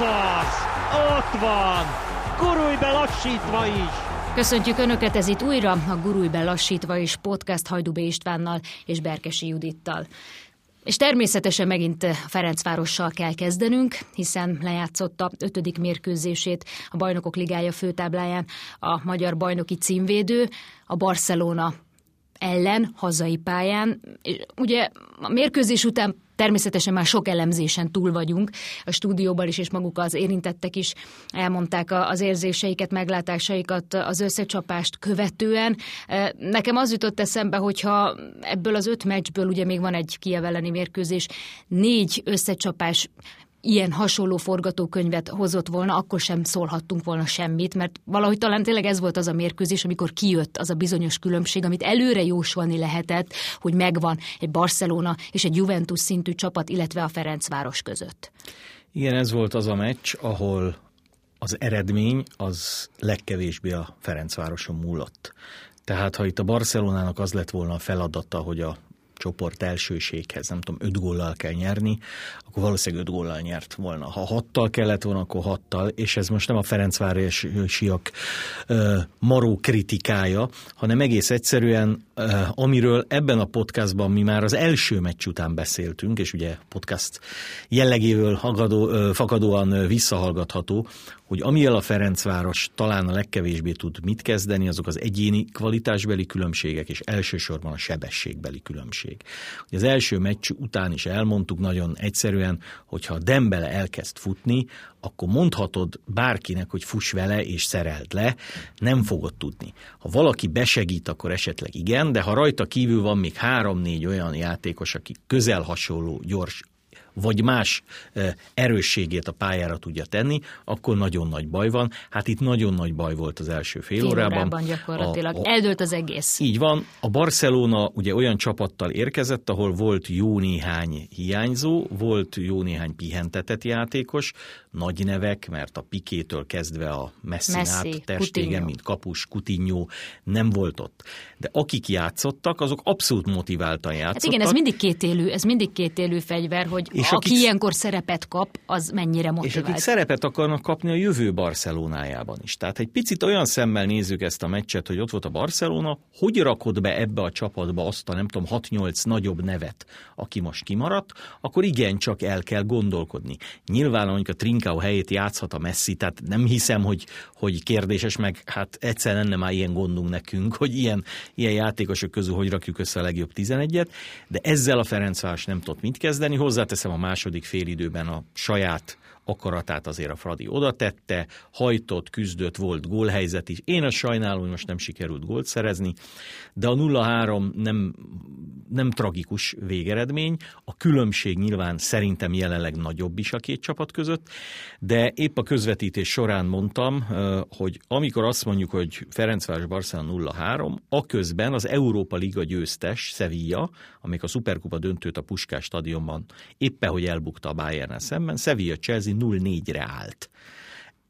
Ez az! Ott van! Gurulj be lassítva is! Köszöntjük Önöket, ez itt újra a Gurulj be lassítva is podcast Hajdubé Istvánnal és Berkesi Judittal. És természetesen megint Ferencvárossal kell kezdenünk, hiszen lejátszotta ötödik mérkőzését a Bajnokok Ligája főtábláján a magyar bajnoki címvédő, a Barcelona ellen, hazai pályán. Ugye a mérkőzés után Természetesen már sok elemzésen túl vagyunk, a stúdióban is, és maguk az érintettek is elmondták az érzéseiket, meglátásaikat az összecsapást követően. Nekem az jutott eszembe, hogyha ebből az öt meccsből, ugye még van egy kieveleni mérkőzés, négy összecsapás ilyen hasonló forgatókönyvet hozott volna, akkor sem szólhattunk volna semmit, mert valahogy talán tényleg ez volt az a mérkőzés, amikor kijött az a bizonyos különbség, amit előre jósolni lehetett, hogy megvan egy Barcelona és egy Juventus szintű csapat, illetve a Ferencváros között. Igen, ez volt az a meccs, ahol az eredmény az legkevésbé a Ferencvároson múlott. Tehát ha itt a Barcelonának az lett volna a feladata, hogy a csoport elsőséghez, nem tudom, öt góllal kell nyerni, akkor valószínűleg öt góllal nyert volna. Ha hattal kellett volna, akkor hattal, és ez most nem a Ferencvárosiak maró kritikája, hanem egész egyszerűen, amiről ebben a podcastban mi már az első meccs után beszéltünk, és ugye podcast jellegével hagadó, fakadóan visszahallgatható, hogy amivel a Ferencváros talán a legkevésbé tud mit kezdeni, azok az egyéni kvalitásbeli különbségek, és elsősorban a sebességbeli különbség. Ugye az első meccs után is elmondtuk nagyon egyszerűen, hogyha a Dembele elkezd futni, akkor mondhatod bárkinek, hogy fuss vele és szerelt le, nem fogod tudni. Ha valaki besegít, akkor esetleg igen, de ha rajta kívül van még három-négy olyan játékos, aki közel hasonló gyors vagy más erősségét a pályára tudja tenni, akkor nagyon nagy baj van. Hát itt nagyon nagy baj volt az első fél, fél órában. órában gyakorlatilag. A, a, Eldőlt az egész. Így van. A Barcelona ugye olyan csapattal érkezett, ahol volt jó néhány hiányzó, volt jó néhány pihentetett játékos, nagy nevek, mert a Pikétől kezdve a Messi, Messi testégen, mint kapus, Coutinho nem volt ott. De akik játszottak, azok abszolút motiváltan játszottak. Hát igen, ez mindig kétélű, ez mindig kétélű fegyver, hogy és aki akik, ilyenkor szerepet kap, az mennyire motivált. És akik szerepet akarnak kapni a jövő Barcelonájában is. Tehát egy picit olyan szemmel nézzük ezt a meccset, hogy ott volt a Barcelona, hogy rakod be ebbe a csapatba azt a nem tudom 6-8 nagyobb nevet, aki most kimaradt, akkor igen, csak el kell gondolkodni. Nyilván, amikor a Trincao helyét játszhat a Messi, tehát nem hiszem, hogy, hogy kérdéses, meg hát egyszer lenne már ilyen gondunk nekünk, hogy ilyen, ilyen játékosok közül hogy rakjuk össze a legjobb 11-et, de ezzel a Ferencváros nem tudott mit kezdeni. Hozzáteszem a második félidőben a saját akaratát azért a Fradi oda tette, hajtott, küzdött, volt gólhelyzet is. Én a sajnálom, hogy most nem sikerült gólt szerezni, de a 0-3 nem, nem tragikus végeredmény. A különbség nyilván szerintem jelenleg nagyobb is a két csapat között, de épp a közvetítés során mondtam, hogy amikor azt mondjuk, hogy Ferencváros Barcelona 0-3, aközben az Európa Liga győztes Sevilla, amelyik a Superkupa döntőt a Puskás stadionban éppen, hogy elbukta a bayern szemben, Sevilla Chelsea 0-4-re állt.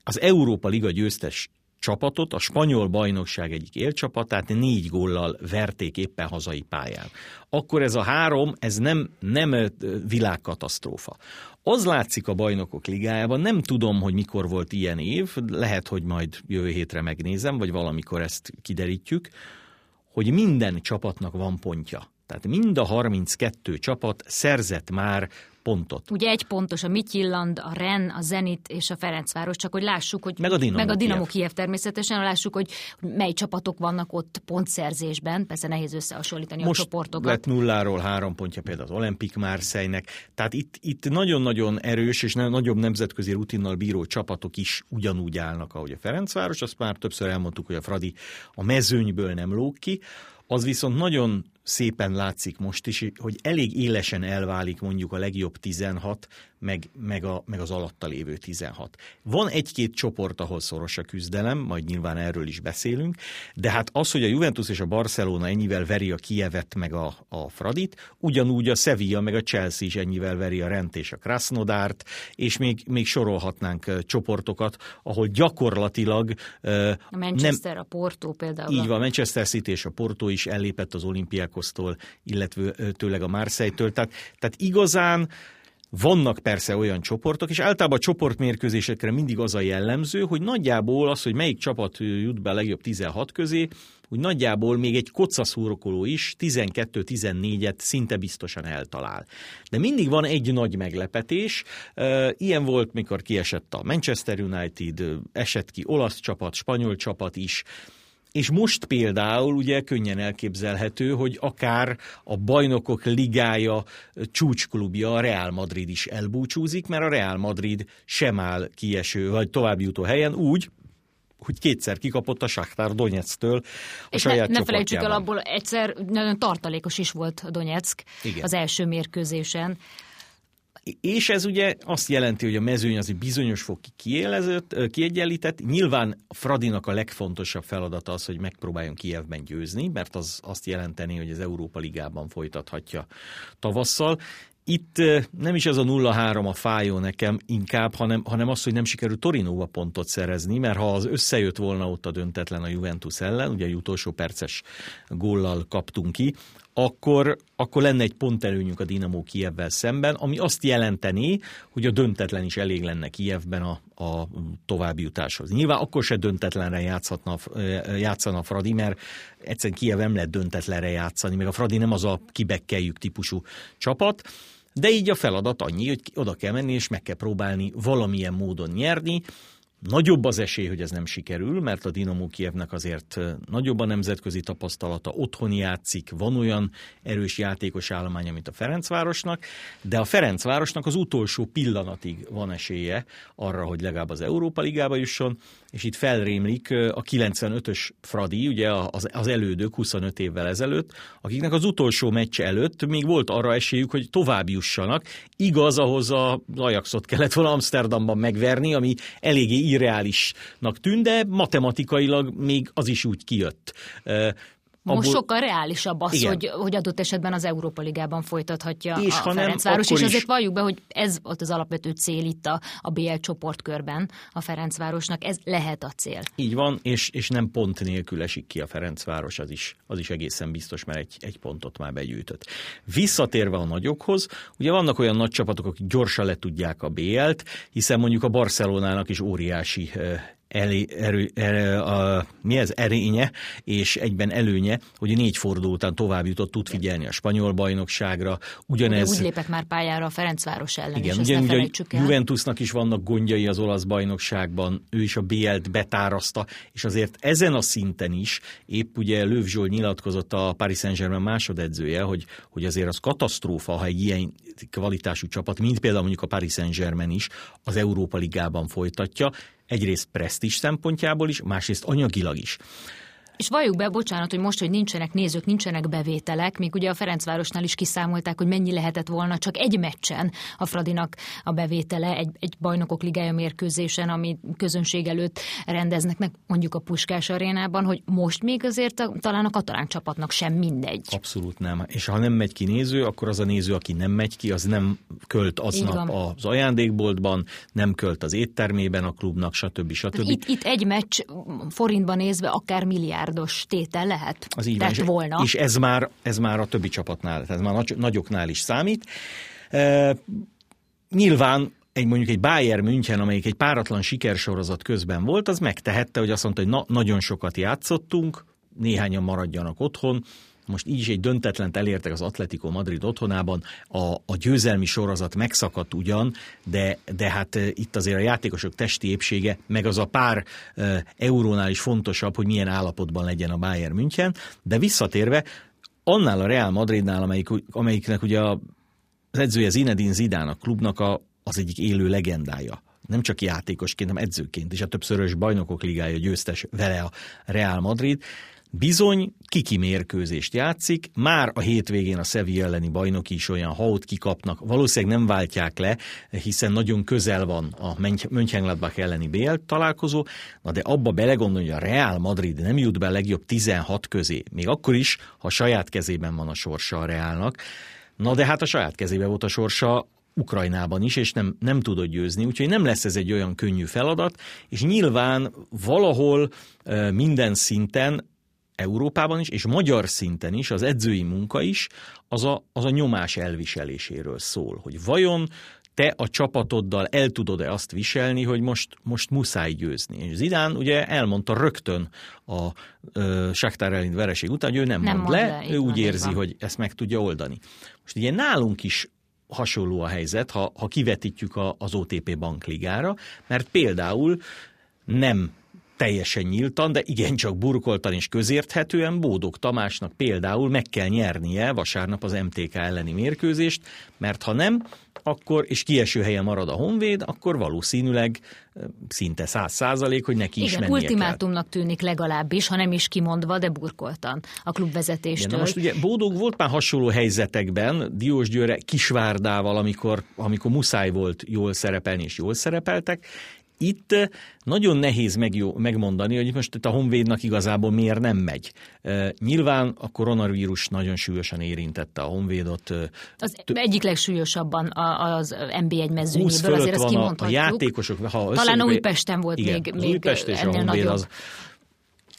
Az Európa Liga győztes csapatot, a spanyol bajnokság egyik élcsapatát négy góllal verték éppen hazai pályán. Akkor ez a három, ez nem, nem világkatasztrófa. Az látszik a bajnokok ligájában, nem tudom, hogy mikor volt ilyen év, lehet, hogy majd jövő hétre megnézem, vagy valamikor ezt kiderítjük, hogy minden csapatnak van pontja. Tehát mind a 32 csapat szerzett már pontot. Ugye egy pontos a Mityilland, a Ren, a Zenit és a Ferencváros, csak hogy lássuk, hogy meg a Dinamo, meg a Dinamo Kiev. Kiev természetesen, lássuk, hogy mely csapatok vannak ott pontszerzésben, persze nehéz összehasonlítani Most a csoportokat. lett nulláról három pontja például az Olympic Marseille-nek, tehát itt, itt nagyon-nagyon erős és nagyobb nemzetközi rutinnal bíró csapatok is ugyanúgy állnak, ahogy a Ferencváros, azt már többször elmondtuk, hogy a Fradi a mezőnyből nem lóg ki, az viszont nagyon szépen látszik most is, hogy elég élesen elválik mondjuk a legjobb 16, meg, meg, a, meg az alatta lévő 16. Van egy-két csoport, ahol szoros a küzdelem, majd nyilván erről is beszélünk, de hát az, hogy a Juventus és a Barcelona ennyivel veri a Kievet meg a, a Fradit, ugyanúgy a Sevilla meg a Chelsea is ennyivel veri a Rent és a Krasnodárt, és még, még sorolhatnánk csoportokat, ahol gyakorlatilag a Manchester, nem, a Porto például. Így van, Manchester City és a Porto is ellépett az olimpiákosztól, illetve tőleg a Marseille-től. Tehát, tehát igazán Vannak persze olyan csoportok, és általában a csoportmérkőzésekre mindig az a jellemző, hogy nagyjából az, hogy melyik csapat jut be a legjobb 16 közé, úgy nagyjából még egy kocaszúrokoló is 12-14-et szinte biztosan eltalál. De mindig van egy nagy meglepetés. Ilyen volt, mikor kiesett a Manchester United, esett ki olasz csapat, spanyol csapat is, és most például ugye könnyen elképzelhető, hogy akár a bajnokok ligája csúcsklubja, a Real Madrid is elbúcsúzik, mert a Real Madrid sem áll kieső, vagy további jutó helyen úgy, hogy kétszer kikapott a Shakhtar Donetsztől a És saját ne, ne felejtsük el, abból egyszer nagyon tartalékos is volt Donetsk Igen. az első mérkőzésen. És ez ugye azt jelenti, hogy a mezőny az egy bizonyos fokig kiélezett, kiegyenlített. Nyilván Fradinak a legfontosabb feladata az, hogy megpróbáljon Kievben győzni, mert az azt jelenteni, hogy az Európa Ligában folytathatja tavasszal. Itt nem is ez a 0-3 a fájó nekem inkább, hanem, hanem az, hogy nem sikerült Torinóba pontot szerezni, mert ha az összejött volna ott a döntetlen a Juventus ellen, ugye egy utolsó perces góllal kaptunk ki, akkor, akkor lenne egy ponterőnyünk a Dinamo Kievvel szemben, ami azt jelenteni, hogy a döntetlen is elég lenne Kievben a, a további jutáshoz. Nyilván akkor se döntetlenre játszhatna, játszana a Fradi, mert egyszerűen Kiev nem lehet döntetlenre játszani, meg a Fradi nem az a kibekkeljük típusú csapat, de így a feladat annyi, hogy oda kell menni, és meg kell próbálni valamilyen módon nyerni, Nagyobb az esély, hogy ez nem sikerül, mert a Dinamo Kievnek azért nagyobb a nemzetközi tapasztalata, otthon játszik, van olyan erős játékos állománya, mint a Ferencvárosnak, de a Ferencvárosnak az utolsó pillanatig van esélye arra, hogy legalább az Európa Ligába jusson, és itt felrémlik a 95-ös Fradi, ugye az, az elődök 25 évvel ezelőtt, akiknek az utolsó meccs előtt még volt arra esélyük, hogy tovább jussanak. Igaz, ahhoz a Ajaxot kellett volna Amsterdamban megverni, ami eléggé irreálisnak tűnt, de matematikailag még az is úgy kijött. Most abból... sokkal reálisabb az, hogy, hogy adott esetben az Európa Ligában folytathatja és a Ferencváros, és azért valljuk be, hogy ez volt az alapvető cél itt a, a BL csoportkörben a Ferencvárosnak, ez lehet a cél. Így van, és, és nem pont nélkül esik ki a Ferencváros, az is, az is egészen biztos, mert egy, egy pontot már begyűjtött. Visszatérve a nagyokhoz, ugye vannak olyan nagy csapatok, akik gyorsan le tudják a BL-t, hiszen mondjuk a Barcelonának is óriási elé, erő, erő, a, mi ez? Erénye, és egyben előnye, hogy négy forduló után tovább jutott, tud figyelni a spanyol bajnokságra. Ugyanez, úgy lépett már pályára a Ferencváros ellen, igen, és ugyan, ugye, Juventusnak is vannak gondjai az olasz bajnokságban, ő is a BL-t betárazta, és azért ezen a szinten is, épp ugye Löv Zsolt nyilatkozott a Paris Saint-Germain másodedzője, hogy, hogy azért az katasztrófa, ha egy ilyen kvalitású csapat, mint például mondjuk a Paris Saint-Germain is, az Európa Ligában folytatja, egyrészt presztis szempontjából is, másrészt anyagilag is. És valljuk be, bocsánat, hogy most, hogy nincsenek nézők, nincsenek bevételek, még ugye a Ferencvárosnál is kiszámolták, hogy mennyi lehetett volna csak egy meccsen a Fradinak a bevétele, egy, egy bajnokok ligája mérkőzésen, ami közönség előtt rendeznek meg mondjuk a Puskás arénában, hogy most még azért a, talán a katalán csapatnak sem mindegy. Abszolút nem. És ha nem megy ki néző, akkor az a néző, aki nem megy ki, az nem költ aznap az ajándékboltban, nem költ az éttermében a klubnak, stb. stb. Itt, itt egy meccs forintban nézve akár milliárd milliárdos tétel lehet. Az így van, volna. És ez már, ez már a többi csapatnál, ez már nagy, nagyoknál is számít. E, nyilván egy mondjuk egy Bayern München, amelyik egy páratlan sikersorozat közben volt, az megtehette, hogy azt mondta, hogy na, nagyon sokat játszottunk, néhányan maradjanak otthon, most így is egy döntetlent elértek az Atletico Madrid otthonában, a, a győzelmi sorozat megszakadt ugyan, de, de hát e, itt azért a játékosok testi épsége, meg az a pár e, eurónál is fontosabb, hogy milyen állapotban legyen a Bayern München, de visszatérve, annál a Real Madridnál, amelyik, amelyiknek ugye a, az edzője Zinedine Zidane a klubnak a, az egyik élő legendája. Nem csak játékosként, hanem edzőként, és a többszörös bajnokok ligája győztes vele a Real Madrid. Bizony kiki mérkőzést játszik, már a hétvégén a Sevilla elleni bajnoki is olyan, ha ott kikapnak, valószínűleg nem váltják le, hiszen nagyon közel van a Mönchengladbach elleni BL találkozó, na de abba belegondolni, hogy a Real Madrid nem jut be a legjobb 16 közé, még akkor is, ha saját kezében van a sorsa a Realnak, Na de hát a saját kezében volt a sorsa Ukrajnában is, és nem, nem tudod győzni, úgyhogy nem lesz ez egy olyan könnyű feladat, és nyilván valahol minden szinten Európában is, és magyar szinten is, az edzői munka is, az a, az a nyomás elviseléséről szól, hogy vajon te a csapatoddal el tudod-e azt viselni, hogy most, most muszáj győzni. És Zidán ugye elmondta rögtön a ö, Shakhtar elleni vereség után, hogy ő nem, Nem mond mond le, le, ő úgy van, érzi, van. hogy ezt meg tudja oldani. Most ugye nálunk is hasonló a helyzet, ha, ha kivetítjük a, az OTP bankligára, mert például nem teljesen nyíltan, de igencsak burkoltan és közérthetően Bódog Tamásnak például meg kell nyernie vasárnap az MTK elleni mérkőzést, mert ha nem, akkor, és kieső helyen marad a Honvéd, akkor valószínűleg szinte száz százalék, hogy neki is Igen, mennie kell. ultimátumnak tűnik legalábbis, ha nem is kimondva, de burkoltan a Igen, klubvezetéstől. na most ugye Bódog volt már hasonló helyzetekben, Diós Győre Kisvárdával, amikor, amikor muszáj volt jól szerepelni, és jól szerepeltek. Itt eh, nagyon nehéz meg, megmondani, hogy most itt a Honvédnak igazából miért nem megy. Eh, Nyilván a koronavírus nagyon súlyosan érintette a Honvédot. eh, Az egyik legsúlyosabban a- az NB1 20 mezőnyéből, azért ezt van a, a kimondhatjuk. játékosok. Ha Talán összeadjuk, Újpesten volt igen, még, az még Újpest és a Honvéd az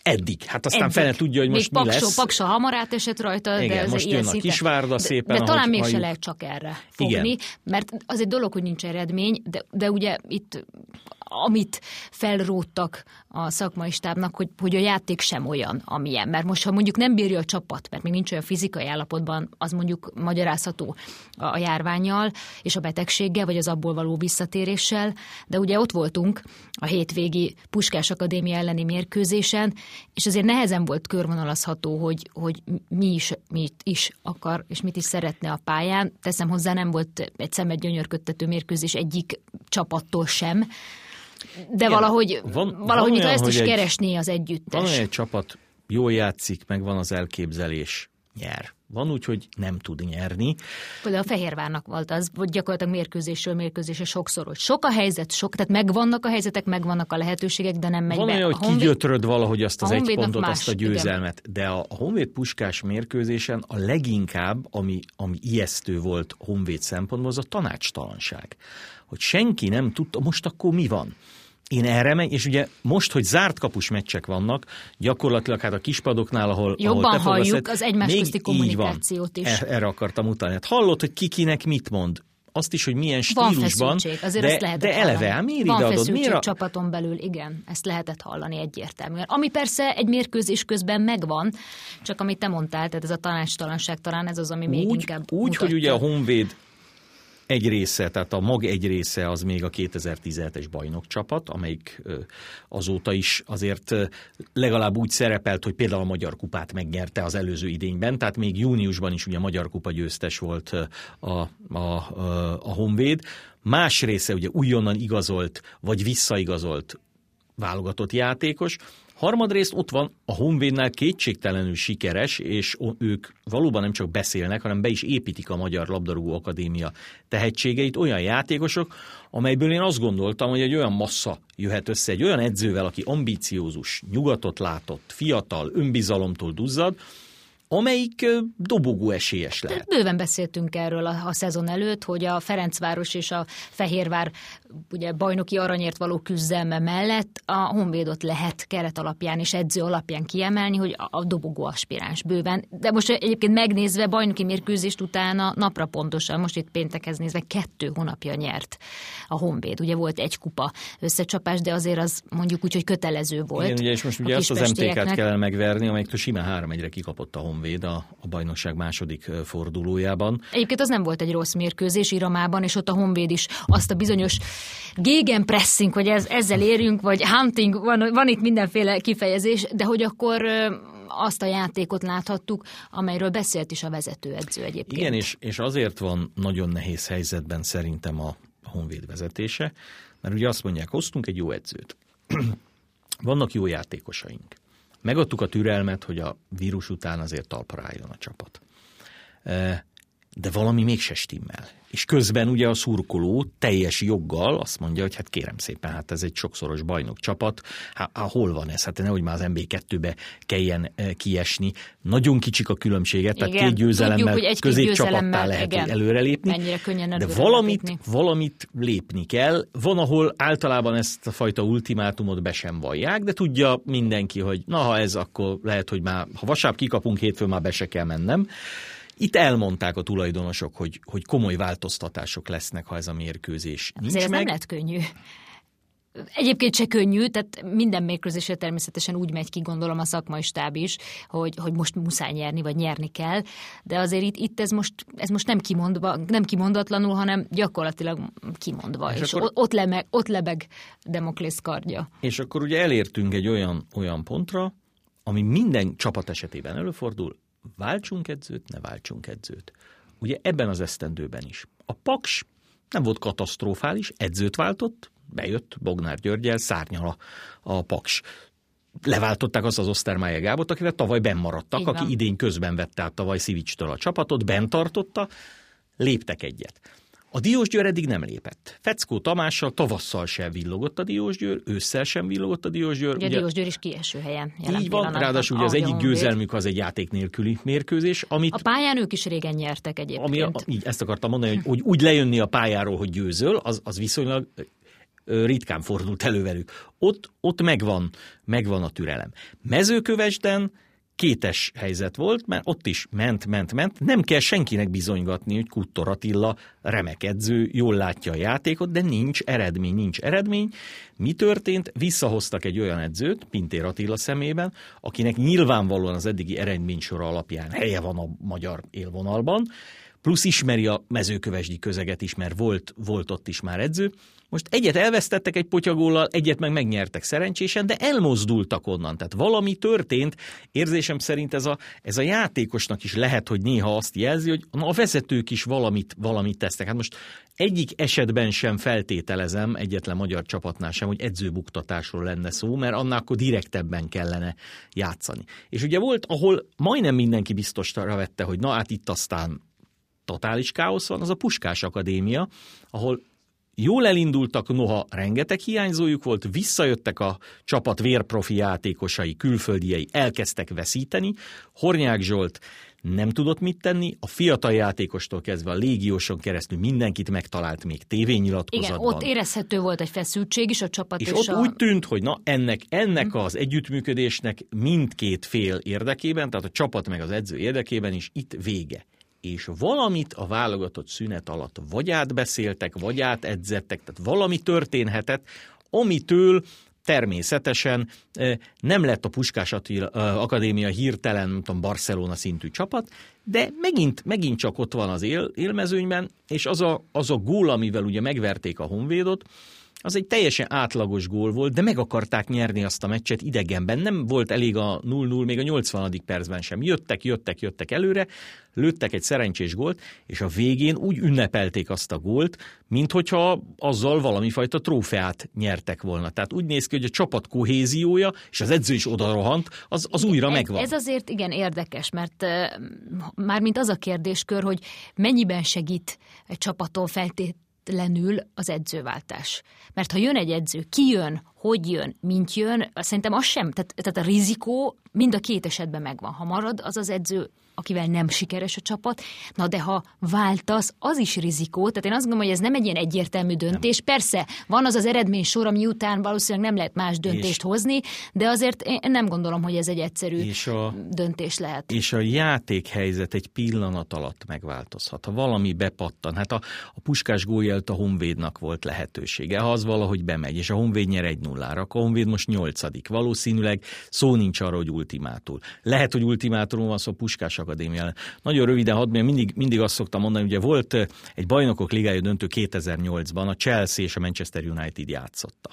eddig. Hát aztán Eddig. fele tudja, hogy most még mi Paksó, lesz. Paksa hamar átesett rajta, de Igen, ez most ilyen jön a Kisvárda de, szépen, De talán ahogy mégse lehet csak erre fogni, Igen. mert az egy dolog, hogy nincs eredmény, de, de ugye itt amit felróttak a szakmai stábnak, hogy, hogy a játék sem olyan, amilyen. Mert most, ha mondjuk nem bírja a csapat, mert még nincs olyan fizikai állapotban, az mondjuk magyarázható a, járványjal és a betegséggel, vagy az abból való visszatéréssel, de ugye ott voltunk a hétvégi Puskás Akadémia elleni mérkőzésen, és azért nehezen volt körvonalazható, hogy, hogy mi is, mit is akar, és mit is szeretne a pályán. Teszem hozzá, nem volt egy szemet gyönyörködtető mérkőzés egyik csapattól sem, de Igen, valahogy, van- van, van valahogy olyan, ezt is egy- keresné az Van együttes. olyan egy csapat, jól játszik, meg van az elképzelés, nyer. Van úgy, hogy nem tud nyerni. Például a Fehérvárnak volt az, hogy gyakorlatilag mérkőzésről mérkőzésre sokszor, hogy sok a helyzet, sok, tehát megvannak a helyzetek, megvannak a lehetőségek, de nem megy Van be. olyan, hogy Honvéd- kigyötröd valahogy azt az egy pontot, más, azt a igen. győzelmet. De a, a Honvéd puskás mérkőzésen a leginkább, ami, ami ijesztő volt Honvéd szempontból, az a tanácstalanság. Hogy senki nem tudta, most akkor mi van? Én erre megy, és ugye most, hogy zárt kapus meccsek vannak, gyakorlatilag hát a kispadoknál, ahol Jobban ahol te halljuk fogasz, az egymás közti van. kommunikációt is. Er- Erre akartam utalni. Hát hallod, hogy ki kinek mit mond. Azt is, hogy milyen Van stílusban. feszültség, azért de, ezt lehetett de eleve, hallani. hát miért Van ide adod? feszültség Miért a, csapaton belül, igen, ezt lehetett hallani egyértelműen. Ami persze egy mérkőzés közben megvan, csak amit te mondtál, tehát ez a tanácstalanság talán ez az, ami még úgy, inkább úgy hogy mutatja. ugye a Honvéd egy része, tehát a mag egy része az még a 2017-es bajnokcsapat, amelyik azóta is azért legalább úgy szerepelt, hogy például a Magyar Kupát megnyerte az előző idényben, tehát még júniusban is ugye a Magyar Kupa győztes volt a, a, a, a Honvéd. Más része ugye újonnan igazolt, vagy visszaigazolt válogatott játékos. Harmadrészt ott van a Honvédnál kétségtelenül sikeres, és ők valóban nem csak beszélnek, hanem be is építik a Magyar Labdarúgó Akadémia tehetségeit, olyan játékosok, amelyből én azt gondoltam, hogy egy olyan massza jöhet össze, egy olyan edzővel, aki ambíciózus, nyugatot látott, fiatal, önbizalomtól duzzad, amelyik dobogó esélyes lehet. Bőven beszéltünk erről a, a szezon előtt, hogy a Ferencváros és a Fehérvár ugye bajnoki aranyért való küzdelme mellett a Honvédot lehet keret alapján és edző alapján kiemelni, hogy a, a dobogó aspiráns bőven. De most egyébként megnézve bajnoki mérkőzést utána napra pontosan, most itt péntekhez nézve kettő hónapja nyert a Honvéd. Ugye volt egy kupa összecsapás, de azért az mondjuk úgy, hogy kötelező volt. Igen, ugye, és most ugye azt az MTK-t kellene megverni, amelyiktől simán 3-1-re kikapott a Honvéd a, a bajnokság második fordulójában. Egyébként az nem volt egy rossz mérkőzés Iramában, és ott a Honvéd is azt a bizonyos gegenpressing, hogy ez, ezzel érjünk, vagy hunting, van, van itt mindenféle kifejezés, de hogy akkor azt a játékot láthattuk, amelyről beszélt is a vezetőedző egyébként. Igen, és, és azért van nagyon nehéz helyzetben szerintem a Honvéd vezetése, mert ugye azt mondják, hoztunk egy jó edzőt. Vannak jó játékosaink. Megadtuk a türelmet, hogy a vírus után azért talpra álljon a csapat. De valami mégse stimmel. És közben ugye a szurkoló teljes joggal azt mondja, hogy hát kérem szépen, hát ez egy sokszoros bajnok csapat, hát, hát hol van ez? Hát nehogy már az MB2-be kelljen e, kiesni. Nagyon kicsik a különbségek, tehát Igen, két győzelemmel tudjuk, középcsapattá lehet igen. előrelépni. Mennyire könnyen de valamit, lépni. valamit lépni kell. Van, ahol általában ezt a fajta ultimátumot be sem vallják, de tudja mindenki, hogy na, ha ez, akkor lehet, hogy már, ha vasárnap kikapunk, hétfőn már be se kell mennem. Itt elmondták a tulajdonosok, hogy, hogy komoly változtatások lesznek, ha ez a mérkőzés nincs Azért meg. nem lett könnyű. Egyébként se könnyű, tehát minden mérkőzésre természetesen úgy megy ki, gondolom a szakmai stáb is, hogy, hogy most muszáj nyerni, vagy nyerni kell, de azért itt, itt ez, most, ez most nem, kimondva, nem kimondatlanul, hanem gyakorlatilag kimondva, és, És és akkor- ott, lemeg, ott lebeg Demoklész kardja. És akkor ugye elértünk egy olyan, olyan pontra, ami minden csapat esetében előfordul, váltsunk edzőt, ne váltsunk edzőt. Ugye ebben az esztendőben is. A Paks nem volt katasztrofális, edzőt váltott, bejött Bognár Györgyel, szárnyal a, a Paks. Leváltották azt az Osztermájer Gábort, akire tavaly benn maradtak, Így aki idén közben vette át tavaly Szivicstől a csapatot, bent tartotta, léptek egyet. A Diósgyőr eddig nem lépett. Feckó Tamással tavasszal sem villogott a Diósgyőr, ősszel sem villogott a Diósgyőr. Ugye, ugye Diós Győr is kieső helyen jelen így van, ráadásul ugye az a egyik győzelmük az egy játék nélküli mérkőzés, amit A pályán ők is régen nyertek egyébként. ami a, így ezt akartam mondani, hogy, hogy úgy lejönni a pályáról, hogy győzöl, az, az viszonylag ritkán fordult elő velük. Ott, ott megvan, megvan a türelem. Mezőkövesden kétes helyzet volt, mert ott is ment, ment, ment. Nem kell senkinek bizonygatni, hogy Kuttor Attila remek edző, jól látja a játékot, de nincs eredmény, nincs eredmény. Mi történt? Visszahoztak egy olyan edzőt, Pintér Attila szemében, akinek nyilvánvalóan az eddigi eredménysora alapján helye van a magyar élvonalban, plusz ismeri a mezőkövesdi közeget is, mert volt, volt ott is már edző. Most egyet elvesztettek egy potyagóllal, egyet meg megnyertek szerencsésen, de elmozdultak onnan. Tehát valami történt. Érzésem szerint ez a, ez a játékosnak is lehet, hogy néha azt jelzi, hogy a vezetők is valamit, valamit tesznek. Hát most egyik esetben sem feltételezem, egyetlen magyar csapatnál sem, hogy edzőbuktatásról lenne szó, mert annál akkor direktebben kellene játszani. És ugye volt, ahol majdnem mindenki biztosra vette, hogy na hát itt aztán totális káosz van, az a Puskás Akadémia, ahol jól elindultak, noha rengeteg hiányzójuk volt, visszajöttek a csapat vérprofi játékosai, külföldiei, elkezdtek veszíteni. Hornyák Zsolt nem tudott mit tenni, a fiatal játékostól kezdve a légióson keresztül mindenkit megtalált még Igen, tévényilatkozatban. ott érezhető volt egy feszültség is a csapat És és, ott a... úgy tűnt, hogy na ennek, ennek az együttműködésnek mindkét fél érdekében, tehát a csapat meg az edző érdekében is itt vége. És valamit a válogatott szünet alatt vagy átbeszéltek, vagy átedzettek, tehát valami történhetett, amitől természetesen nem lett a Puskás Attila, Akadémia hirtelen, nem tudom, Barcelona szintű csapat, de megint, megint csak ott van az él, élmezőnyben, és az a, az a gól, amivel ugye megverték a Honvédot, az egy teljesen átlagos gól volt, de meg akarták nyerni azt a meccset idegenben. Nem volt elég a 0-0, még a 80. percben sem. Jöttek, jöttek, jöttek előre, lőttek egy szerencsés gólt, és a végén úgy ünnepelték azt a gólt, mint hogyha azzal valami fajta trófeát nyertek volna. Tehát úgy néz ki, hogy a csapat kohéziója, és az edző is oda rohant, az, az újra ez, megvan. Ez azért igen érdekes, mert uh, mármint az a kérdéskör, hogy mennyiben segít egy csapaton feltétlenül az edzőváltás. Mert ha jön egy edző, ki jön, hogy jön, mint jön, szerintem az sem, tehát, tehát a rizikó mind a két esetben megvan. Ha marad az az edző, akivel nem sikeres a csapat, na de ha váltasz, az is rizikó. Tehát én azt gondolom, hogy ez nem egy ilyen egyértelmű döntés. Nem. Persze, van az az eredmény sor, ami után valószínűleg nem lehet más döntést És- hozni, de azért én nem gondolom, hogy ez egy egyszerű És a- döntés lehet. és a játékhelyzet egy pillanat alatt megváltozhat. Ha valami bepattan, hát a, a puskás góljelt a Honvédnak volt lehetősége, ha az valahogy bemegy, és a Honvéd nyer egy nullára, akkor a Honvéd most nyolcadik. Valószínűleg szó nincs arra, hogy ultimátul. Lehet, hogy ultimátumon van szó Puskás Akadémia. ellen. Nagyon röviden hadd, mert mindig, mindig azt szoktam mondani, ugye volt egy bajnokok ligája döntő 2008-ban, a Chelsea és a Manchester United játszotta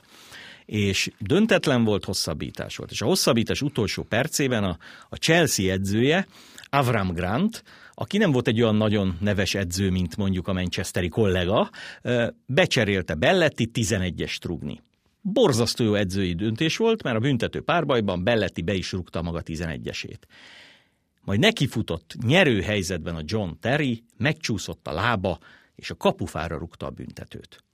és döntetlen volt, hosszabbítás volt. És a hosszabbítás utolsó percében a, a Chelsea edzője, Avram Grant, aki nem volt egy olyan nagyon neves edző, mint mondjuk a Manchesteri kollega, becserélte Belletti 11-es trugni. Borzasztó jó edzői döntés volt, mert a büntető párbajban Belletti be is rúgta maga 11-esét. Majd nekifutott nyerő helyzetben a John Terry, megcsúszott a lába, és a kapufára rúgta a büntetőt.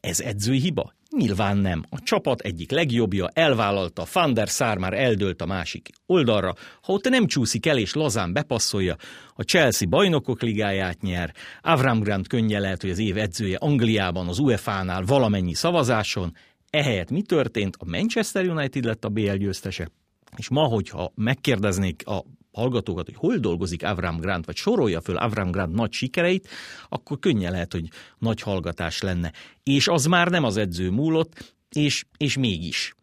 Ez edzői hiba? Nyilván nem. A csapat egyik legjobbja elvállalta, Van der Sar már eldőlt a másik oldalra. Ha ott nem csúszik el és lazán bepasszolja, a Chelsea bajnokok ligáját nyer, Avram Grant könnye lehet, hogy az év edzője Angliában, az UEFA-nál valamennyi szavazáson. Ehelyett mi történt? A Manchester United lett a BL győztese, és ma, hogyha megkérdeznék a hallgatókat, hogy hol dolgozik Avram Grant, vagy sorolja föl Avram Grant nagy sikereit, akkor könnyen lehet, hogy nagy hallgatás lenne. És az már nem az edző múlott, és, és mégis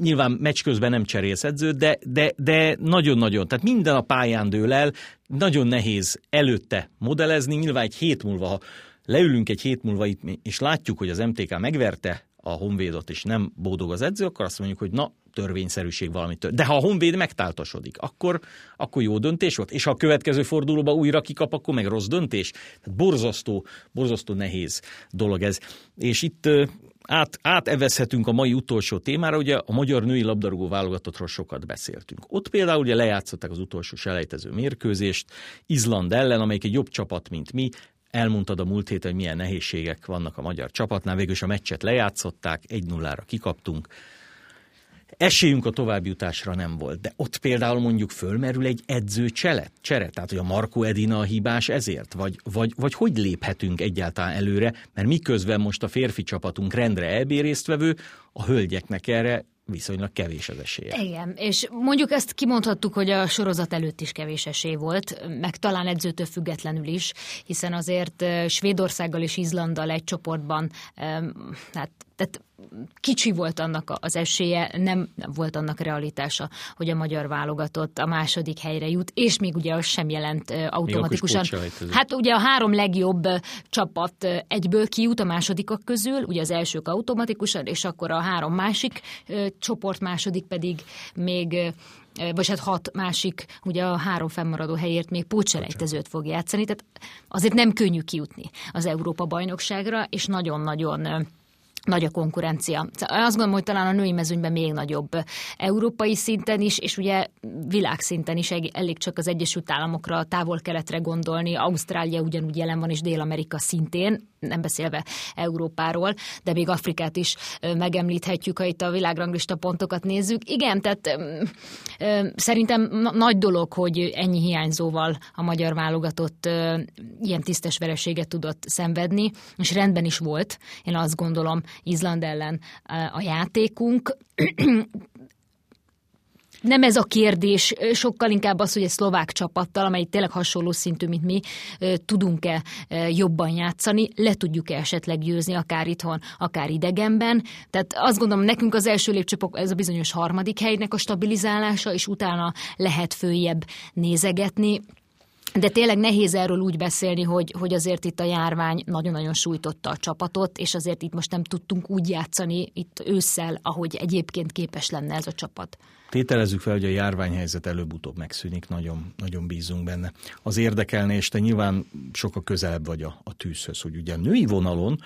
nyilván meccs közben nem cserélsz edzőt, de, de, de nagyon-nagyon, tehát minden a pályán dől el, nagyon nehéz előtte modellezni, nyilván egy hét múlva, ha leülünk egy hét múlva itt, és látjuk, hogy az MTK megverte a Honvédot, és nem bódog az edző, akkor azt mondjuk, hogy na, törvényszerűség valamit. De ha a Honvéd megtáltasodik, akkor, akkor jó döntés volt, és ha a következő fordulóba újra kikap, akkor meg rossz döntés. Tehát borzasztó, borzasztó nehéz dolog ez. És itt át, átevezhetünk a mai utolsó témára, ugye a magyar női labdarúgó válogatottról sokat beszéltünk. Ott például ugye lejátszották az utolsó selejtező mérkőzést Izland ellen, amelyik egy jobb csapat, mint mi, elmondtad a múlt héten, hogy milyen nehézségek vannak a magyar csapatnál, végül is a meccset lejátszották, 1-0-ra kikaptunk. Esélyünk a továbbjutásra nem volt, de ott például mondjuk fölmerül egy edző csere, csere tehát hogy a Marco Edina a hibás ezért, vagy, vagy, vagy hogy léphetünk egyáltalán előre, mert miközben most a férfi csapatunk rendre EB a hölgyeknek erre viszonylag kevés az esélye. Igen, és mondjuk ezt kimondhattuk, hogy a sorozat előtt is kevés esély volt, meg talán edzőtől függetlenül is, hiszen azért Svédországgal és Izlanddal egy csoportban, hát tehát kicsi volt annak az esélye, nem volt annak realitása, hogy a magyar válogatott a második helyre jut, és még ugye az sem jelent automatikusan. Hát ugye a három legjobb csapat egyből kijut a másodikak közül, ugye az elsők automatikusan, és akkor a három másik csoport második pedig még vagy hát hat másik, ugye a három fennmaradó helyért még pótselejtezőt fog játszani, tehát azért nem könnyű kijutni az Európa bajnokságra, és nagyon-nagyon nagy a konkurencia. Azt gondolom, hogy talán a női mezőnyben még nagyobb európai szinten is, és ugye világszinten is elég csak az Egyesült Államokra, távol-keletre gondolni, Ausztrália ugyanúgy jelen van, és Dél-Amerika szintén, nem beszélve Európáról, de még Afrikát is megemlíthetjük, ha itt a világranglista pontokat nézzük. Igen, tehát szerintem nagy dolog, hogy ennyi hiányzóval a magyar válogatott ilyen tisztes vereséget tudott szenvedni, és rendben is volt, én azt gondolom, Izland ellen a játékunk nem ez a kérdés, sokkal inkább az, hogy egy szlovák csapattal, amely tényleg hasonló szintű, mint mi, tudunk-e jobban játszani, le tudjuk-e esetleg győzni, akár itthon, akár idegenben. Tehát azt gondolom, nekünk az első lépcsőpok ez a bizonyos harmadik helynek a stabilizálása, és utána lehet följebb nézegetni. De tényleg nehéz erről úgy beszélni, hogy, hogy azért itt a járvány nagyon-nagyon sújtotta a csapatot, és azért itt most nem tudtunk úgy játszani itt ősszel, ahogy egyébként képes lenne ez a csapat. Tételezzük fel, hogy a járványhelyzet előbb-utóbb megszűnik, nagyon, nagyon bízunk benne. Az érdekelne, és te nyilván sokkal közelebb vagy a, a tűzhöz, hogy ugye a női vonalon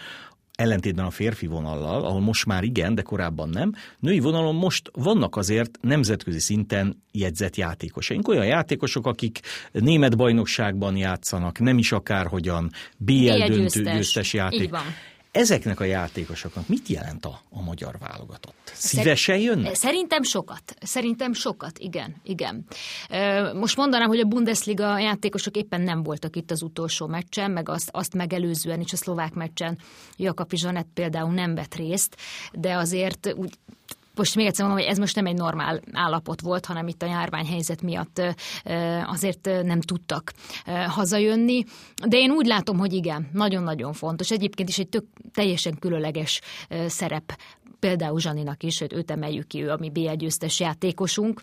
ellentétben a férfi vonallal, ahol most már igen, de korábban nem, női vonalon most vannak azért nemzetközi szinten jegyzett játékosaink. Olyan játékosok, akik német bajnokságban játszanak, nem is akárhogyan, BL döntő győztes játék. Ezeknek a játékosoknak mit jelent a, a magyar válogatott? Szívesen jönnek? Szerintem sokat. Szerintem sokat, igen. igen. Most mondanám, hogy a Bundesliga játékosok éppen nem voltak itt az utolsó meccsen, meg azt, azt megelőzően is a szlovák meccsen Jakapi Zsanett például nem vett részt, de azért úgy most még egyszer mondom, hogy ez most nem egy normál állapot volt, hanem itt a járványhelyzet miatt azért nem tudtak hazajönni. De én úgy látom, hogy igen, nagyon-nagyon fontos. Egyébként is egy tök, teljesen különleges szerep például Zsaninak is, hogy őt emeljük ki, ő a mi BL győztes játékosunk,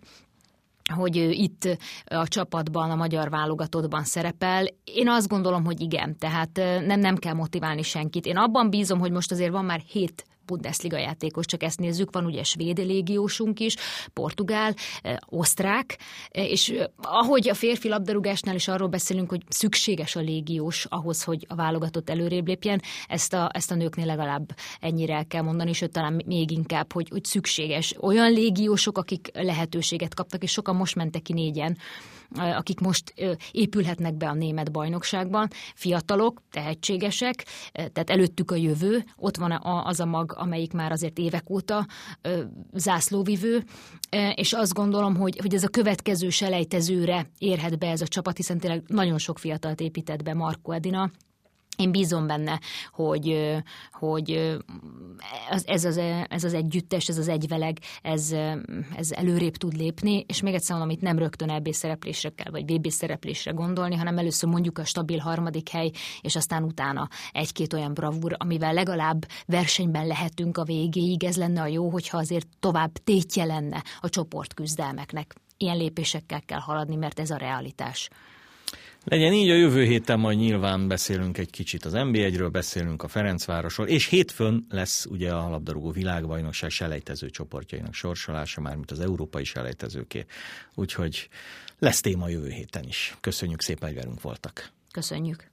hogy ő itt a csapatban, a magyar válogatottban szerepel. Én azt gondolom, hogy igen, tehát nem, nem kell motiválni senkit. Én abban bízom, hogy most azért van már hét Bundesliga játékos, csak ezt nézzük, van ugye svéd légiósunk is, portugál, eh, osztrák, eh, és eh, ahogy a férfi labdarúgásnál is arról beszélünk, hogy szükséges a légiós ahhoz, hogy a válogatott előrébb lépjen, ezt a, ezt a nőknél legalább ennyire el kell mondani, sőt talán még inkább, hogy, hogy szükséges. Olyan légiósok, akik lehetőséget kaptak, és sokan most mentek ki négyen, akik most épülhetnek be a német bajnokságban, fiatalok, tehetségesek, tehát előttük a jövő, ott van az a mag, amelyik már azért évek óta zászlóvivő, és azt gondolom, hogy, hogy ez a következő selejtezőre érhet be ez a csapat, hiszen tényleg nagyon sok fiatalt épített be Marko Edina, én bízom benne, hogy, hogy ez, az, ez az együttes, ez az egyveleg, ez, ez előrébb tud lépni, és még egyszer mondom, itt nem rögtön EB szereplésre kell, vagy VB szereplésre gondolni, hanem először mondjuk a stabil harmadik hely, és aztán utána egy-két olyan bravúr, amivel legalább versenyben lehetünk a végéig, ez lenne a jó, hogyha azért tovább tétje lenne a csoportküzdelmeknek. Ilyen lépésekkel kell haladni, mert ez a realitás. Legyen így, a jövő héten majd nyilván beszélünk egy kicsit az NB1-ről, beszélünk a Ferencvárosról, és hétfőn lesz ugye a labdarúgó világbajnokság selejtező csoportjainak sorsolása, mármint az európai selejtezőké. Úgyhogy lesz téma jövő héten is. Köszönjük szépen, hogy velünk voltak. Köszönjük.